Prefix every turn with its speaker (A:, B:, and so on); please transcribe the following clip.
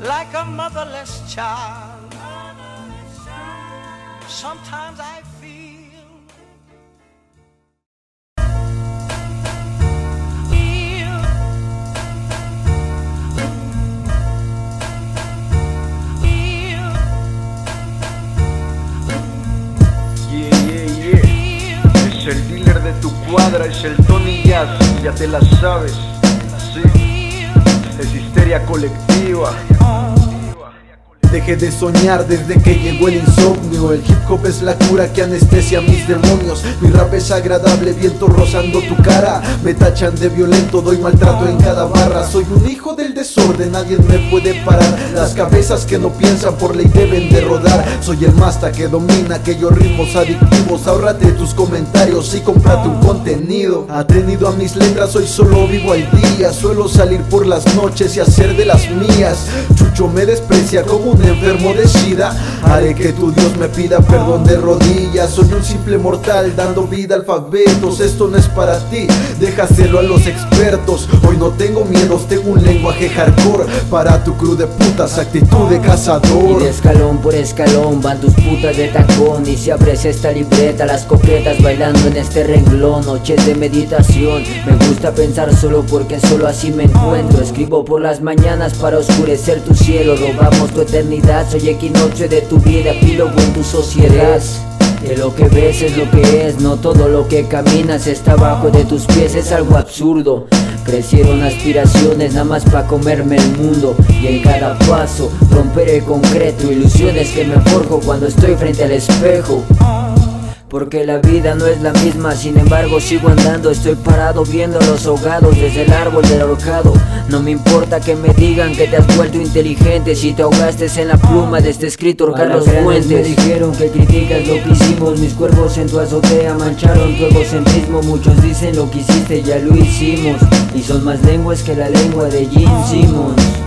A: like a motherless child. Sometimes I feel. feel- feel-
B: Yeah, yeah, yeah. Es el dealer de tu cuadra, es el Tony Jazz, ya te la sabes. Sí, colectiva.
C: Dejé de soñar desde que llegó el insomnio. El hip hop es la cura que anestesia mis demonios. Mi rap es agradable, viento rozando tu cara. Me tachan de violento, doy maltrato en cada barra Soy un hijo del desorden, nadie me puede parar. Las cabezas que no piensan por ley deben de rodar. Soy el masta que domina aquellos ritmos adictivos. Ahórrate tus comentarios y cómprate un contenido. Atenido a mis letras, hoy solo vivo al día. Suelo salir por las noches y hacer de las mías. Chucho me desprecia como un enfermo de sida Haré que tu Dios me pida perdón de rodillas. Soy un simple mortal dando vida alfabetos. Esto no es para ti, déjaselo a los expertos. Hoy no tengo miedos, tengo lenguaje hardcore Para tu crew de putas, actitud de
D: Y
C: cazador
D: de escalón por escalón van tus putas de tacón. Y si abres esta libreta las coquetas bailando en este renglón. Noches de meditación Me gusta pensar solo porque solo así me encuentro. Escribo por las mañanas para oscurecer tu cielo. Robamos tu eternidad, soy equinoccio de tu vida Epílogo en tu sociedad. De lo que ves es lo que es, no todo lo que caminas está bajo de tus pies, es algo absurdo. Crecieron aspiraciones nada más para comerme el mundo y en cada paso romper el concreto, ilusiones que me forjo cuando estoy frente al espejo. Porque la vida no es la misma, sin embargo sigo andando, estoy parado viendo a los ahogados desde el árbol del ahorcado. No me importa que me digan que te has vuelto inteligente si te ahogaste en la pluma de este escritor Carlos Fuentes. Me dijeron que criticas lo que hicimos, mis cuervos en tu azotea mancharon tu egocentrismo. Muchos dicen lo que hiciste, ya lo hicimos. Y son más lenguas que la lengua de Gene Simmons.